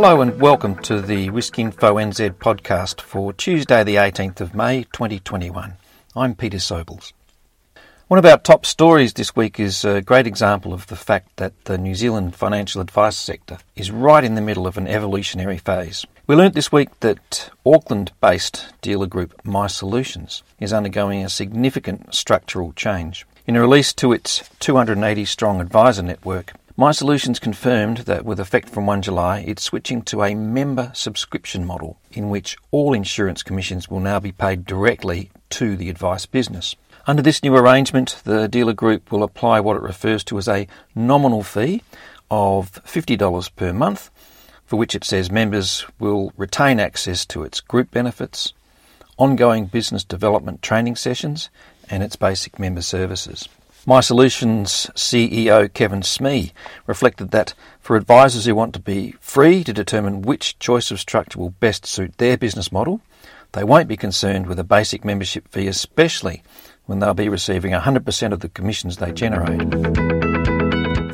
Hello and welcome to the Risk Info NZ podcast for Tuesday, the 18th of May 2021. I'm Peter Sobels. One of our top stories this week is a great example of the fact that the New Zealand financial advice sector is right in the middle of an evolutionary phase. We learnt this week that Auckland based dealer group My Solutions is undergoing a significant structural change. In a release to its 280 strong advisor network, My Solutions confirmed that with effect from 1 July, it's switching to a member subscription model in which all insurance commissions will now be paid directly to the advice business. Under this new arrangement, the dealer group will apply what it refers to as a nominal fee of $50 per month, for which it says members will retain access to its group benefits, ongoing business development training sessions, and its basic member services. My Solutions CEO Kevin Smee reflected that for advisors who want to be free to determine which choice of structure will best suit their business model, they won't be concerned with a basic membership fee, especially when they'll be receiving 100% of the commissions they generate.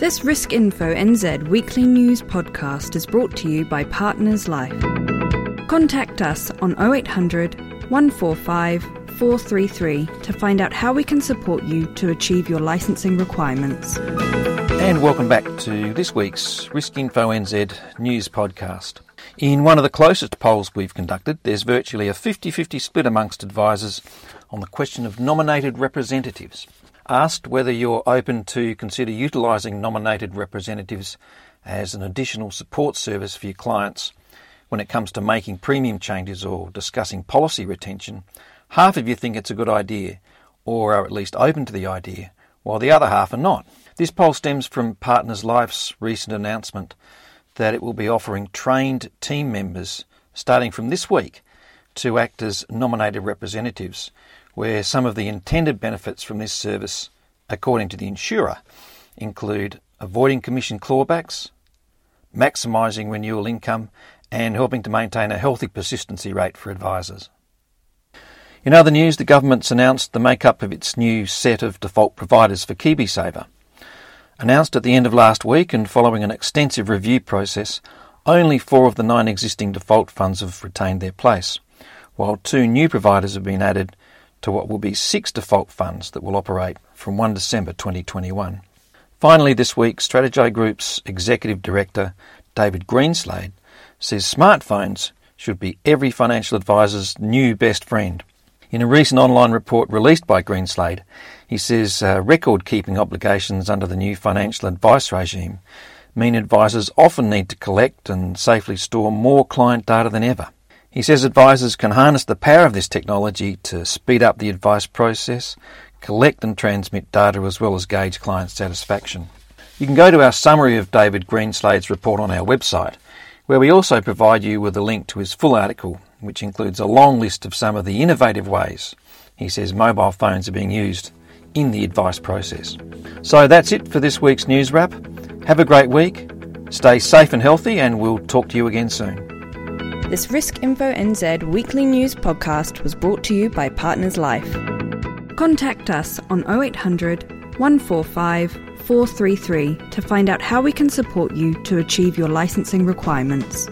This Risk Info NZ weekly news podcast is brought to you by Partners Life. Contact us on 0800 145 433 to find out how we can support you to achieve your licensing requirements. And welcome back to this week's Risk Info NZ news podcast. In one of the closest polls we've conducted, there's virtually a 50 50 split amongst advisors on the question of nominated representatives. Asked whether you're open to consider utilising nominated representatives as an additional support service for your clients when it comes to making premium changes or discussing policy retention, half of you think it's a good idea or are at least open to the idea, while the other half are not. This poll stems from Partners Life's recent announcement that it will be offering trained team members starting from this week to act as nominated representatives where some of the intended benefits from this service, according to the insurer, include avoiding commission clawbacks, maximising renewal income, and helping to maintain a healthy persistency rate for advisors. In other news, the government's announced the makeup of its new set of default providers for KiwiSaver. Announced at the end of last week and following an extensive review process, only four of the nine existing default funds have retained their place, while two new providers have been added to what will be six default funds that will operate from 1 December 2021. Finally, this week, Strategy Group's Executive Director, David Greenslade, says smartphones should be every financial advisor's new best friend. In a recent online report released by Greenslade, he says uh, record keeping obligations under the new financial advice regime mean advisors often need to collect and safely store more client data than ever. He says advisors can harness the power of this technology to speed up the advice process, collect and transmit data, as well as gauge client satisfaction. You can go to our summary of David Greenslade's report on our website, where we also provide you with a link to his full article, which includes a long list of some of the innovative ways he says mobile phones are being used in the advice process. So that's it for this week's news wrap. Have a great week, stay safe and healthy, and we'll talk to you again soon. This Risk Info NZ weekly news podcast was brought to you by Partners Life. Contact us on 0800 145 433 to find out how we can support you to achieve your licensing requirements.